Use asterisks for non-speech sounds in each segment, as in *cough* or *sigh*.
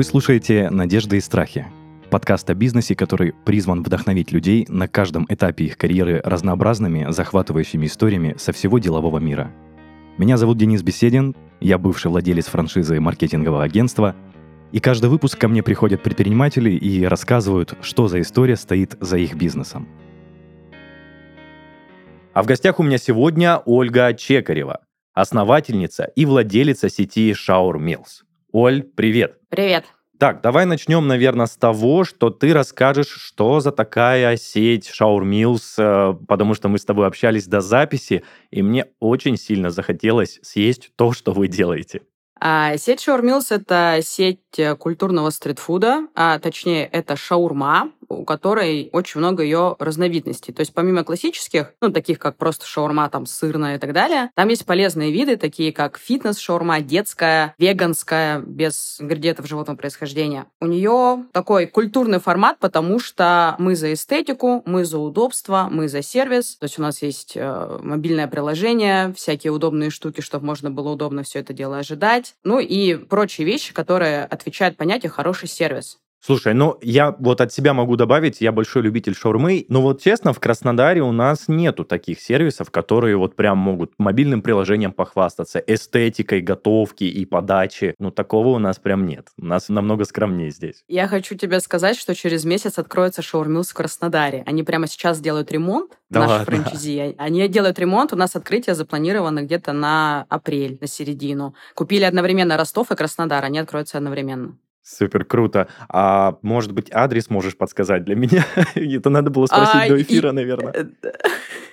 Вы слушаете «Надежды и страхи» — подкаст о бизнесе, который призван вдохновить людей на каждом этапе их карьеры разнообразными, захватывающими историями со всего делового мира. Меня зовут Денис Беседин, я бывший владелец франшизы маркетингового агентства, и каждый выпуск ко мне приходят предприниматели и рассказывают, что за история стоит за их бизнесом. А в гостях у меня сегодня Ольга Чекарева, основательница и владелица сети Shower Meals. Оль, привет. Привет. Так, давай начнем, наверное, с того, что ты расскажешь, что за такая сеть Meals, э, потому что мы с тобой общались до записи, и мне очень сильно захотелось съесть то, что вы делаете. А, сеть Meals — это сеть э, культурного стритфуда, а точнее это шаурма, у которой очень много ее разновидностей. То есть помимо классических, ну, таких как просто шаурма, там, сырная и так далее, там есть полезные виды, такие как фитнес-шаурма, детская, веганская, без ингредиентов животного происхождения. У нее такой культурный формат, потому что мы за эстетику, мы за удобство, мы за сервис. То есть у нас есть э, мобильное приложение, всякие удобные штуки, чтобы можно было удобно все это дело ожидать. Ну и прочие вещи, которые отвечают понятию хороший сервис. Слушай, ну я вот от себя могу добавить, я большой любитель шаурмы, но вот честно, в Краснодаре у нас нету таких сервисов, которые вот прям могут мобильным приложением похвастаться, эстетикой готовки и подачи. Ну такого у нас прям нет. У нас намного скромнее здесь. Я хочу тебе сказать, что через месяц откроется шаурмилс в Краснодаре. Они прямо сейчас делают ремонт, да наши ладно. франчайзи. Они делают ремонт, у нас открытие запланировано где-то на апрель, на середину. Купили одновременно Ростов и Краснодар, они откроются одновременно. Супер круто. А может быть, адрес можешь подсказать для меня? *laughs* Это надо было спросить а, до эфира, и... наверное. Э,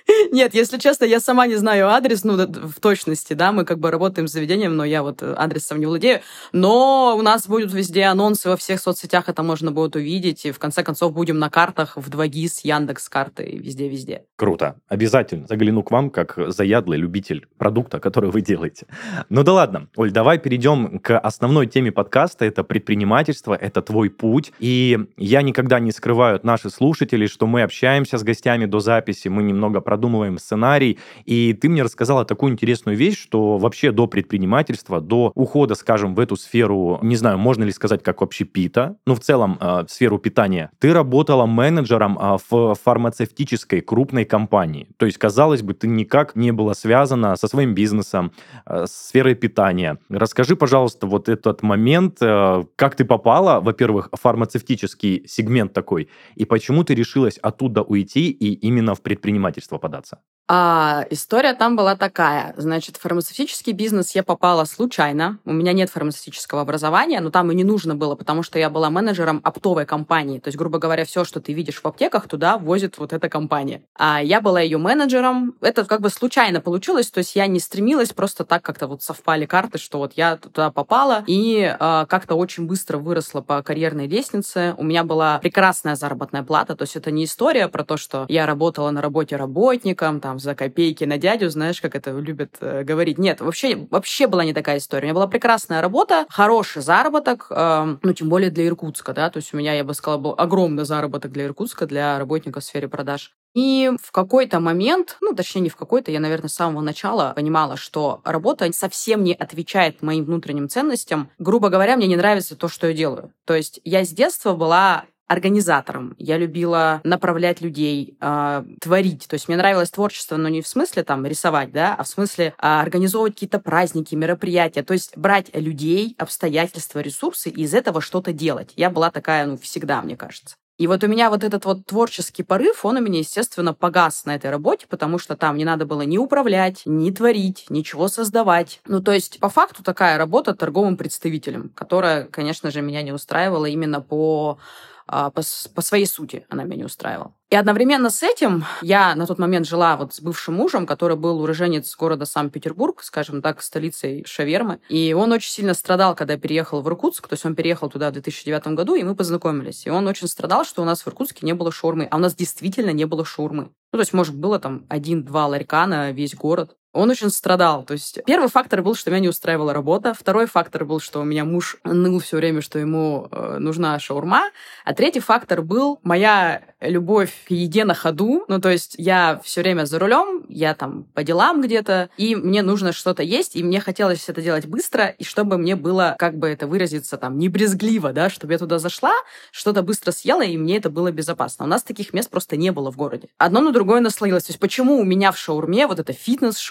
*laughs* нет, если честно, я сама не знаю адрес, ну, в точности, да, мы как бы работаем с заведением, но я вот адресом не владею. Но у нас будут везде анонсы во всех соцсетях, это можно будет увидеть, и в конце концов будем на картах в 2GIS, Яндекс карты, везде-везде. Круто. Обязательно загляну к вам, как заядлый любитель продукта, который вы делаете. Ну да ладно, Оль, давай перейдем к основной теме подкаста, это предпринимательство, это твой путь, и я никогда не скрываю от наших слушателей, что мы общаемся с гостями до записи, мы немного продумываем сценарий. И ты мне рассказала такую интересную вещь, что вообще до предпринимательства, до ухода, скажем, в эту сферу, не знаю, можно ли сказать, как вообще пита, ну, в целом, э, в сферу питания, ты работала менеджером э, в фармацевтической крупной компании. То есть, казалось бы, ты никак не была связана со своим бизнесом, э, с сферой питания. Расскажи, пожалуйста, вот этот момент, э, как ты попала, во-первых, фармацевтический сегмент такой, и почему ты решилась оттуда уйти и именно в предпринимательство податься? А история там была такая. Значит, в фармацевтический бизнес я попала случайно. У меня нет фармацевтического образования, но там и не нужно было, потому что я была менеджером оптовой компании. То есть, грубо говоря, все, что ты видишь в аптеках, туда возит вот эта компания. А я была ее менеджером. Это как бы случайно получилось. То есть я не стремилась, просто так как-то вот совпали карты, что вот я туда попала и э, как-то очень быстро выросла по карьерной лестнице. У меня была прекрасная заработная плата. То есть это не история про то, что я работала на работе работником, там, за копейки на дядю, знаешь, как это любят э, говорить. Нет, вообще, вообще была не такая история. У меня была прекрасная работа, хороший заработок, э, ну, тем более для Иркутска, да, то есть у меня, я бы сказала, был огромный заработок для Иркутска, для работников в сфере продаж. И в какой-то момент, ну, точнее, не в какой-то, я, наверное, с самого начала понимала, что работа совсем не отвечает моим внутренним ценностям. Грубо говоря, мне не нравится то, что я делаю. То есть я с детства была организатором. Я любила направлять людей, э, творить. То есть мне нравилось творчество, но не в смысле там рисовать, да, а в смысле э, организовывать какие-то праздники, мероприятия. То есть брать людей, обстоятельства, ресурсы и из этого что-то делать. Я была такая, ну, всегда, мне кажется. И вот у меня вот этот вот творческий порыв, он у меня, естественно, погас на этой работе, потому что там не надо было ни управлять, ни творить, ничего создавать. Ну, то есть, по факту, такая работа торговым представителем, которая, конечно же, меня не устраивала именно по по, по своей сути она меня не устраивала. И одновременно с этим я на тот момент жила вот с бывшим мужем, который был уроженец города Санкт-Петербург, скажем так, столицей шавермы. И он очень сильно страдал, когда переехал в Иркутск. То есть он переехал туда в 2009 году, и мы познакомились. И он очень страдал, что у нас в Иркутске не было шаурмы. А у нас действительно не было шаурмы. Ну, то есть, может, было там один-два ларька на весь город. Он очень страдал. То есть первый фактор был, что меня не устраивала работа. Второй фактор был, что у меня муж ныл все время, что ему э, нужна шаурма. А третий фактор был моя любовь к еде на ходу. Ну, то есть я все время за рулем, я там по делам где-то, и мне нужно что-то есть, и мне хотелось это делать быстро, и чтобы мне было, как бы это выразиться, там, не брезгливо, да, чтобы я туда зашла, что-то быстро съела, и мне это было безопасно. У нас таких мест просто не было в городе. Одно на другое наслоилось. То есть почему у меня в шаурме вот это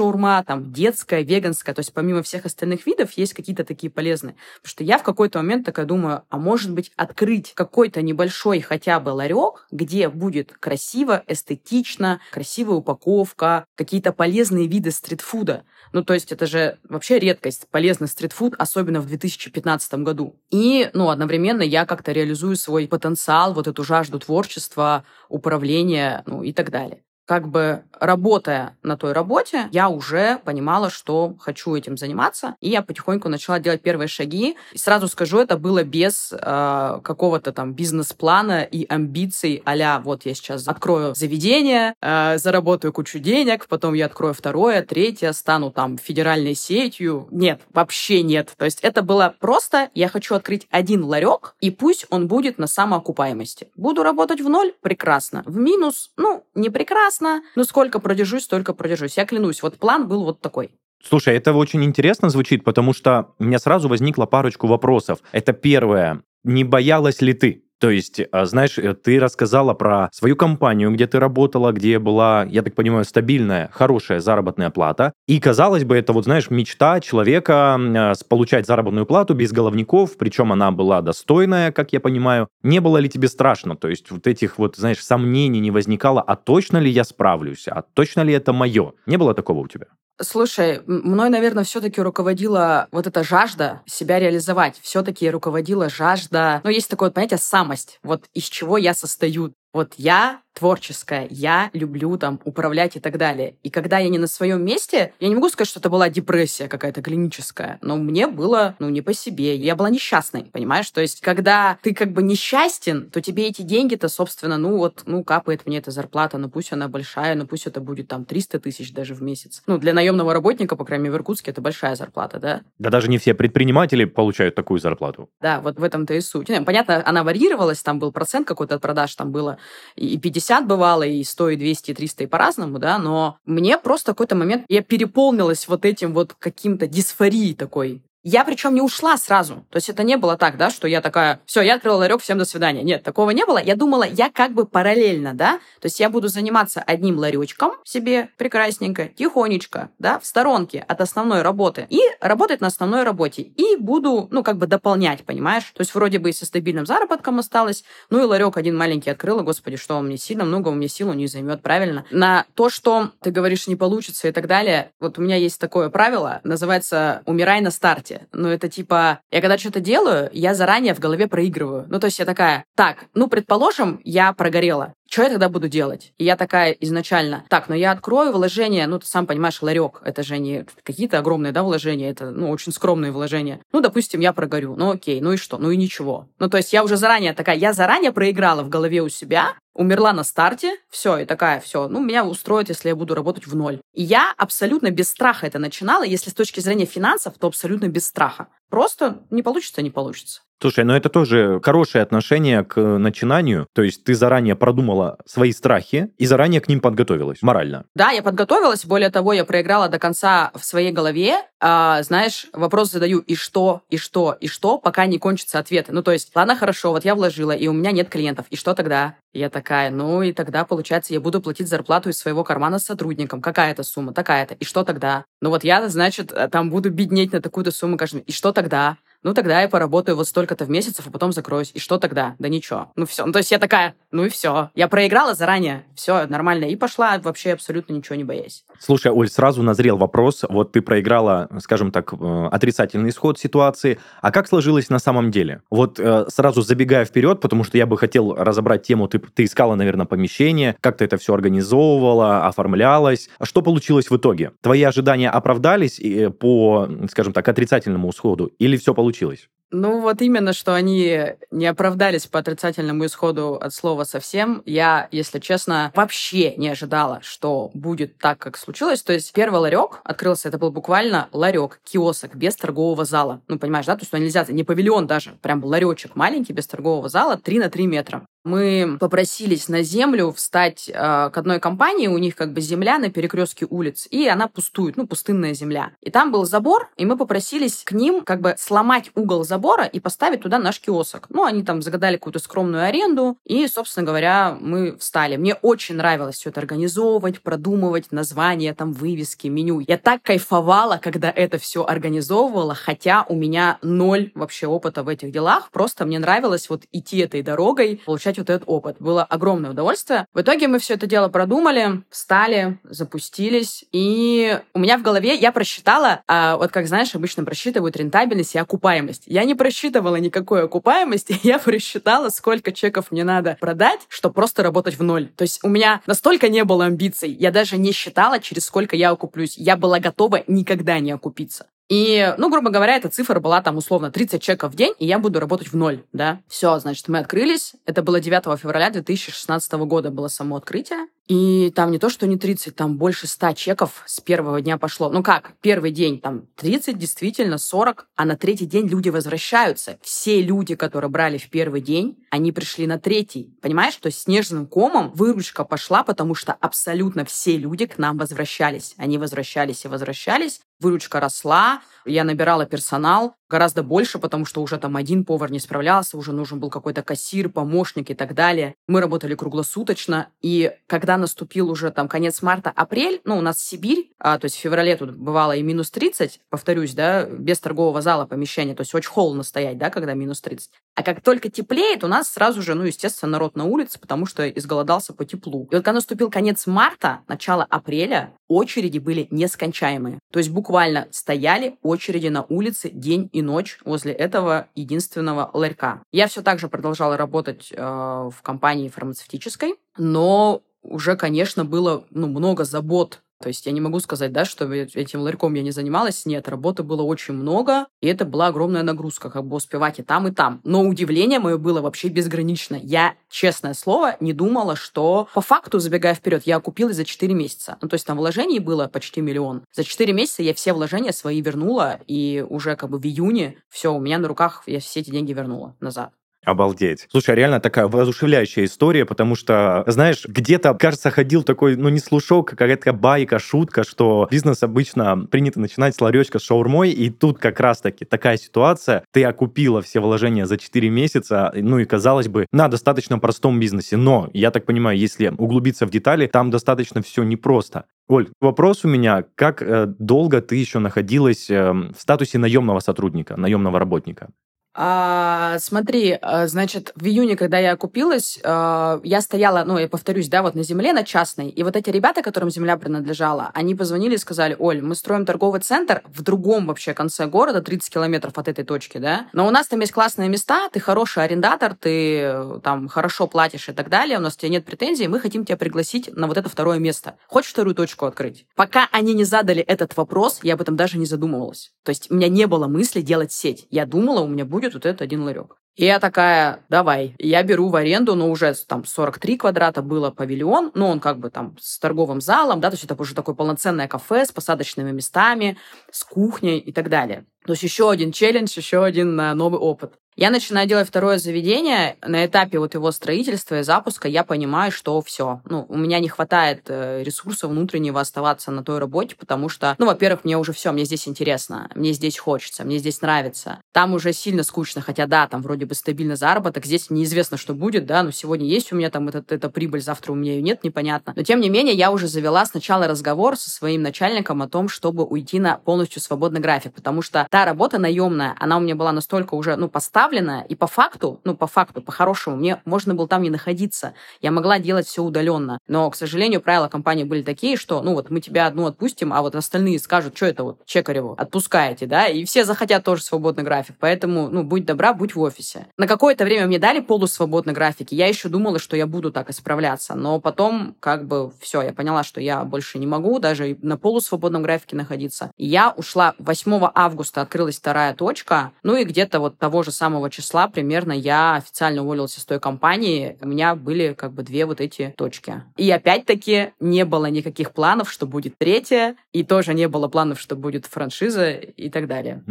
фитнес-шаурма, там, детская, веганская, то есть помимо всех остальных видов есть какие-то такие полезные. Потому что я в какой-то момент такая думаю, а может быть открыть какой-то небольшой хотя бы ларек, где будет красиво, эстетично, красивая упаковка, какие-то полезные виды стритфуда. Ну, то есть это же вообще редкость, полезный стритфуд, особенно в 2015 году. И, ну, одновременно я как-то реализую свой потенциал, вот эту жажду творчества, управления, ну, и так далее как бы работая на той работе, я уже понимала, что хочу этим заниматься, и я потихоньку начала делать первые шаги. И сразу скажу, это было без э, какого-то там бизнес-плана и амбиций а вот я сейчас открою заведение, э, заработаю кучу денег, потом я открою второе, третье, стану там федеральной сетью. Нет, вообще нет. То есть это было просто, я хочу открыть один ларек, и пусть он будет на самоокупаемости. Буду работать в ноль? Прекрасно. В минус? Ну, не прекрасно, классно, ну сколько продержусь, столько продержусь. Я клянусь, вот план был вот такой. Слушай, это очень интересно звучит, потому что у меня сразу возникло парочку вопросов. Это первое. Не боялась ли ты? То есть, а, знаешь, э, ты рассказала про свою компанию, где ты работала, где была, я так понимаю, стабильная, хорошая заработная плата. И, казалось бы, это вот, знаешь, мечта человека а, получать заработную плату без головников, причем она была достойная, как я понимаю. Не было ли тебе страшно? То есть вот этих вот, знаешь, сомнений не возникало, а точно ли я справлюсь? А точно ли это мое? Не было такого у тебя? Слушай, мной, наверное, все-таки руководила вот эта жажда себя реализовать. Все-таки руководила жажда. Ну, есть такое понятие самость. Вот из чего я состою. Вот я творческая, я люблю там управлять и так далее. И когда я не на своем месте, я не могу сказать, что это была депрессия какая-то клиническая, но мне было, ну, не по себе. Я была несчастной, понимаешь? То есть, когда ты как бы несчастен, то тебе эти деньги-то, собственно, ну вот, ну, капает мне эта зарплата, ну, пусть она большая, ну, пусть это будет там 300 тысяч даже в месяц. Ну, для наемного работника, по крайней мере, в Иркутске это большая зарплата, да? Да даже не все предприниматели получают такую зарплату. Да, вот в этом-то и суть. Понятно, она варьировалась, там был процент какой-то от продаж, там было и 50 бывало, и 100, и 200, и 300, и по-разному, да, но мне просто какой-то момент я переполнилась вот этим вот каким-то дисфорией такой. Я причем не ушла сразу. То есть это не было так, да, что я такая, все, я открыла ларек, всем до свидания. Нет, такого не было. Я думала, я как бы параллельно, да, то есть я буду заниматься одним ларечком себе прекрасненько, тихонечко, да, в сторонке от основной работы и работать на основной работе. И буду, ну, как бы дополнять, понимаешь? То есть вроде бы и со стабильным заработком осталось, ну и ларек один маленький открыла, господи, что он мне сильно много, у меня силу не займет, правильно? На то, что ты говоришь не получится и так далее, вот у меня есть такое правило, называется «умирай на старте». Ну, это типа, я когда что-то делаю, я заранее в голове проигрываю. Ну, то есть я такая, так, ну, предположим, я прогорела что я тогда буду делать? И я такая изначально, так, но я открою вложения, ну, ты сам понимаешь, ларек, это же не какие-то огромные, да, вложения, это, ну, очень скромные вложения. Ну, допустим, я прогорю, ну, окей, ну и что? Ну и ничего. Ну, то есть я уже заранее такая, я заранее проиграла в голове у себя, умерла на старте, все, и такая, все, ну, меня устроит, если я буду работать в ноль. И я абсолютно без страха это начинала, если с точки зрения финансов, то абсолютно без страха. Просто не получится, не получится. Слушай, ну это тоже хорошее отношение к начинанию. То есть ты заранее продумала свои страхи и заранее к ним подготовилась морально. Да, я подготовилась. Более того, я проиграла до конца в своей голове. А, знаешь, вопрос задаю и что, и что, и что, пока не кончатся ответы. Ну, то есть, ладно, хорошо, вот я вложила, и у меня нет клиентов. И что тогда? Я такая, ну и тогда, получается, я буду платить зарплату из своего кармана сотрудникам. Какая-то сумма, такая-то. И что тогда? Ну вот я, значит, там буду беднеть на такую-то сумму каждый. И что тогда? Ну тогда я поработаю вот столько-то в месяцев, а потом закроюсь. И что тогда? Да ничего. Ну все. Ну, то есть я такая, ну и все. Я проиграла заранее. Все нормально. И пошла вообще абсолютно ничего не боясь. Слушай, Оль, сразу назрел вопрос. Вот ты проиграла, скажем так, э, отрицательный исход ситуации. А как сложилось на самом деле? Вот э, сразу забегая вперед, потому что я бы хотел разобрать тему. Ты, ты искала, наверное, помещение, как ты это все организовывала, оформлялась. Что получилось в итоге? Твои ожидания оправдались по, скажем так, отрицательному исходу? Или все получилось? получилось. Ну вот именно, что они не оправдались по отрицательному исходу от слова совсем. Я, если честно, вообще не ожидала, что будет так, как случилось. То есть первый ларек открылся, это был буквально ларек, киосок без торгового зала. Ну, понимаешь, да? То есть нельзя, не павильон даже, прям ларечек маленький без торгового зала, 3 на 3 метра мы попросились на землю встать э, к одной компании, у них как бы земля на перекрестке улиц, и она пустует, ну, пустынная земля. И там был забор, и мы попросились к ним как бы сломать угол забора и поставить туда наш киосок. Ну, они там загадали какую-то скромную аренду, и, собственно говоря, мы встали. Мне очень нравилось все это организовывать, продумывать названия, там, вывески, меню. Я так кайфовала, когда это все организовывала, хотя у меня ноль вообще опыта в этих делах, просто мне нравилось вот идти этой дорогой, получать вот этот опыт. Было огромное удовольствие. В итоге мы все это дело продумали, встали, запустились, и у меня в голове я просчитала, а, вот как знаешь, обычно просчитывают рентабельность и окупаемость. Я не просчитывала никакой окупаемости, *laughs* я просчитала, сколько чеков мне надо продать, чтобы просто работать в ноль. То есть у меня настолько не было амбиций, я даже не считала, через сколько я окуплюсь. Я была готова никогда не окупиться. И, ну, грубо говоря, эта цифра была там условно 30 чеков в день, и я буду работать в ноль, да. Все, значит, мы открылись. Это было 9 февраля 2016 года было само открытие. И там не то, что не 30, там больше 100 чеков с первого дня пошло. Ну как, первый день там 30, действительно 40, а на третий день люди возвращаются. Все люди, которые брали в первый день, они пришли на третий. Понимаешь? То есть снежным комом выручка пошла, потому что абсолютно все люди к нам возвращались. Они возвращались и возвращались. Выручка росла, я набирала персонал гораздо больше, потому что уже там один повар не справлялся, уже нужен был какой-то кассир, помощник и так далее. Мы работали круглосуточно, и когда наступил уже там конец марта, апрель, ну, у нас Сибирь, а, то есть в феврале тут бывало и минус 30, повторюсь, да, без торгового зала помещения, то есть очень холодно стоять, да, когда минус 30. А как только теплеет, у нас сразу же, ну, естественно, народ на улице, потому что изголодался по теплу. И вот когда наступил конец марта, начало апреля, очереди были нескончаемые. То есть буквально стояли очереди на улице день и ночь возле этого единственного ларька. Я все так же продолжала работать э, в компании фармацевтической, но уже, конечно, было ну, много забот то есть я не могу сказать, да, что этим ларьком я не занималась. Нет, работы было очень много, и это была огромная нагрузка, как бы успевать и там, и там. Но удивление мое было вообще безгранично. Я, честное слово, не думала, что по факту, забегая вперед, я окупилась за 4 месяца. Ну, то есть там вложений было почти миллион. За 4 месяца я все вложения свои вернула, и уже как бы в июне все, у меня на руках я все эти деньги вернула назад. Обалдеть. Слушай, а реально такая воодушевляющая история, потому что, знаешь, где-то, кажется, ходил такой, ну, не слушок, какая-то байка, шутка, что бизнес обычно принято начинать с ларечка с шаурмой, и тут как раз-таки такая ситуация, ты окупила все вложения за 4 месяца, ну и, казалось бы, на достаточно простом бизнесе, но, я так понимаю, если углубиться в детали, там достаточно все непросто. Оль, вопрос у меня, как э, долго ты еще находилась э, в статусе наемного сотрудника, наемного работника? А, смотри, а, значит, в июне, когда я окупилась, а, я стояла, ну, я повторюсь, да, вот на земле, на частной, и вот эти ребята, которым земля принадлежала, они позвонили и сказали, Оль, мы строим торговый центр в другом вообще конце города, 30 километров от этой точки, да, но у нас там есть классные места, ты хороший арендатор, ты э, там хорошо платишь и так далее, у нас у тебя нет претензий, мы хотим тебя пригласить на вот это второе место. Хочешь вторую точку открыть? Пока они не задали этот вопрос, я об этом даже не задумывалась. То есть у меня не было мысли делать сеть. Я думала, у меня будет будет вот этот один ларек. И я такая, давай, я беру в аренду, но уже там 43 квадрата было павильон, но он как бы там с торговым залом, да, то есть это уже такое полноценное кафе с посадочными местами, с кухней и так далее. То есть еще один челлендж, еще один э, новый опыт. Я начинаю делать второе заведение. На этапе вот его строительства и запуска я понимаю, что все. Ну, у меня не хватает э, ресурса внутреннего оставаться на той работе, потому что, ну, во-первых, мне уже все, мне здесь интересно, мне здесь хочется, мне здесь нравится. Там уже сильно скучно, хотя да, там вроде бы стабильный заработок, здесь неизвестно, что будет, да, но сегодня есть у меня там этот, эта прибыль, завтра у меня ее нет, непонятно. Но тем не менее, я уже завела сначала разговор со своим начальником о том, чтобы уйти на полностью свободный график, потому что та работа наемная, она у меня была настолько уже, ну, поставлена, обставлено, и по факту, ну, по факту, по-хорошему, мне можно было там не находиться. Я могла делать все удаленно. Но, к сожалению, правила компании были такие, что, ну, вот мы тебя одну отпустим, а вот остальные скажут, что это вот Чекареву отпускаете, да, и все захотят тоже свободный график. Поэтому, ну, будь добра, будь в офисе. На какое-то время мне дали полусвободный график, и я еще думала, что я буду так исправляться. Но потом, как бы, все, я поняла, что я больше не могу даже на полусвободном графике находиться. И я ушла 8 августа, открылась вторая точка, ну и где-то вот того же самого числа примерно я официально уволился с той компании. У меня были как бы две вот эти точки. И опять-таки не было никаких планов, что будет третья, и тоже не было планов, что будет франшиза и так далее.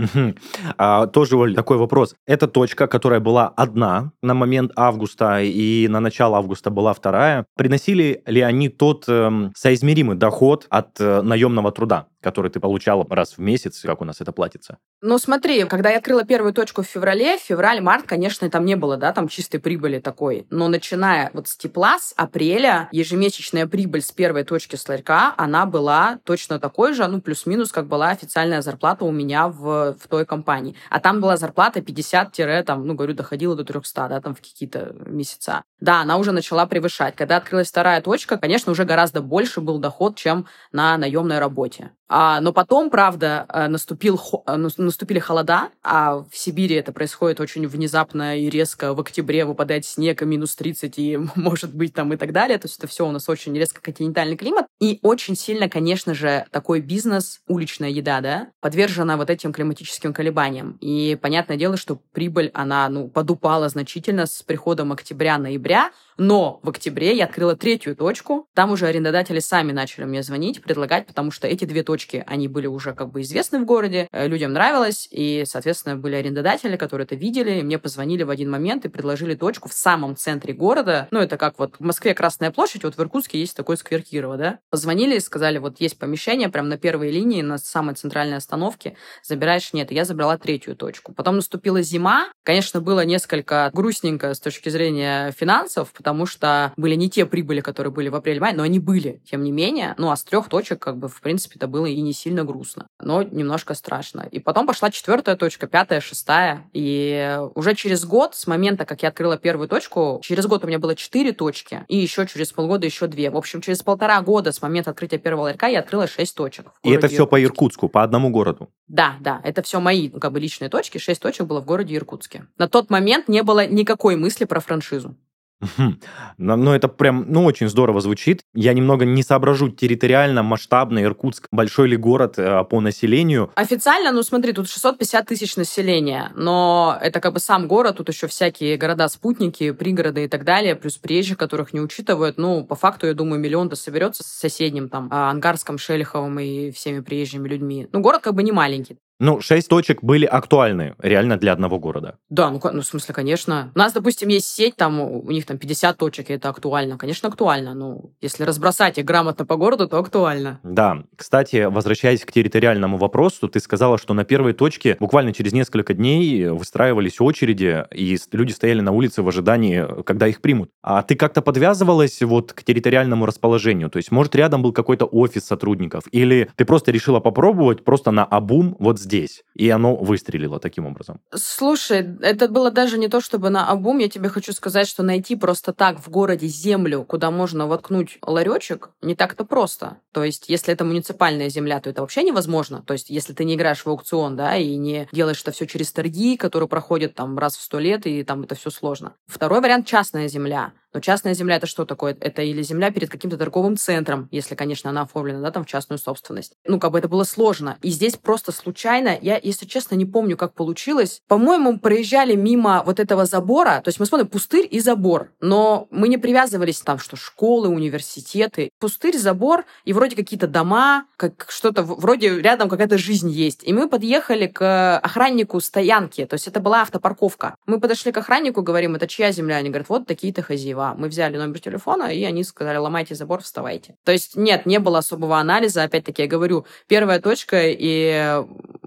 А, тоже, Оль, такой вопрос. Это точка, которая была одна на момент августа, и на начало августа была вторая. Приносили ли они тот э, соизмеримый доход от э, наемного труда? который ты получала раз в месяц, как у нас это платится? Ну, смотри, когда я открыла первую точку в феврале, февраль-март, конечно, там не было, да, там чистой прибыли такой. Но начиная вот с тепла, с апреля, ежемесячная прибыль с первой точки с ларька, она была точно такой же, ну, плюс-минус, как была официальная зарплата у меня в, в той компании. А там была зарплата 50 там, ну, говорю, доходила до 300, да, там в какие-то месяца. Да, она уже начала превышать. Когда открылась вторая точка, конечно, уже гораздо больше был доход, чем на наемной работе. А, но потом, правда, э, наступил, э, наступили холода, а в Сибири это происходит очень внезапно и резко. В октябре выпадает снег, минус 30, и *laughs* может быть там и так далее. То есть это все у нас очень резко континентальный климат. И очень сильно, конечно же, такой бизнес, уличная еда, да, подвержена вот этим климатическим колебаниям. И понятное дело, что прибыль, она, ну, подупала значительно с приходом октября-ноября, но в октябре я открыла третью точку. Там уже арендодатели сами начали мне звонить, предлагать, потому что эти две точки, они были уже как бы известны в городе, э, людям нравилось, и, соответственно, были арендодатели, которые это видели, мне позвонили в один момент и предложили точку в самом центре города. Ну, это как вот в Москве Красная площадь, вот в Иркутске есть такой сквер Кирова, да? Позвонили и сказали, вот есть помещение прямо на первой линии, на самой центральной остановке, забираешь? Нет, я забрала третью точку. Потом наступила зима, конечно, было несколько грустненько с точки зрения финансов, потому что были не те прибыли, которые были в апреле-мае, но они были, тем не менее. Ну, а с трех точек, как бы, в принципе, это было и не сильно грустно, но немножко страшно. И потом пошла четвертая точка, пятая, шестая. И уже через год, с момента, как я открыла первую точку, через год у меня было четыре точки, и еще через полгода еще две. В общем, через полтора года с момента открытия первого ларька я открыла шесть точек. И это все Иркутске. по Иркутску, по одному городу? Да, да, это все мои, ну, как бы, личные точки. Шесть точек было в городе Иркутске. На тот момент не было никакой мысли про франшизу. Ну, это прям, ну, очень здорово звучит. Я немного не соображу территориально, масштабно, Иркутск, большой ли город э, по населению. Официально, ну, смотри, тут 650 тысяч населения, но это как бы сам город, тут еще всякие города-спутники, пригороды и так далее, плюс приезжих, которых не учитывают. Ну, по факту, я думаю, миллион-то соберется с соседним, там, а, Ангарском, Шелиховым и всеми приезжими людьми. Ну, город как бы не маленький. Ну, шесть точек были актуальны реально для одного города. Да, ну, ну, в смысле, конечно. У нас, допустим, есть сеть, там у них там 50 точек, и это актуально. Конечно, актуально. Ну, если разбросать их грамотно по городу, то актуально. Да. Кстати, возвращаясь к территориальному вопросу, ты сказала, что на первой точке буквально через несколько дней выстраивались очереди, и люди стояли на улице в ожидании, когда их примут. А ты как-то подвязывалась вот к территориальному расположению? То есть, может, рядом был какой-то офис сотрудников? Или ты просто решила попробовать просто на обум вот здесь. И оно выстрелило таким образом. Слушай, это было даже не то, чтобы на обум. Я тебе хочу сказать, что найти просто так в городе землю, куда можно воткнуть ларечек, не так-то просто. То есть, если это муниципальная земля, то это вообще невозможно. То есть, если ты не играешь в аукцион, да, и не делаешь это все через торги, которые проходят там раз в сто лет, и там это все сложно. Второй вариант — частная земля. Но частная земля это что такое? Это или земля перед каким-то торговым центром, если, конечно, она оформлена, да, там в частную собственность. Ну, как бы это было сложно. И здесь просто случайно, я, если честно, не помню, как получилось. По-моему, проезжали мимо вот этого забора, то есть мы смотрим пустырь и забор, но мы не привязывались там, что школы, университеты. Пустырь, забор и вроде какие-то дома, как что-то, вроде рядом какая-то жизнь есть. И мы подъехали к охраннику стоянки, то есть это была автопарковка. Мы подошли к охраннику, говорим, это чья земля? Они говорят, вот такие-то хозяева мы взяли номер телефона, и они сказали, ломайте забор, вставайте. То есть нет, не было особого анализа. Опять-таки, я говорю, первая точка, и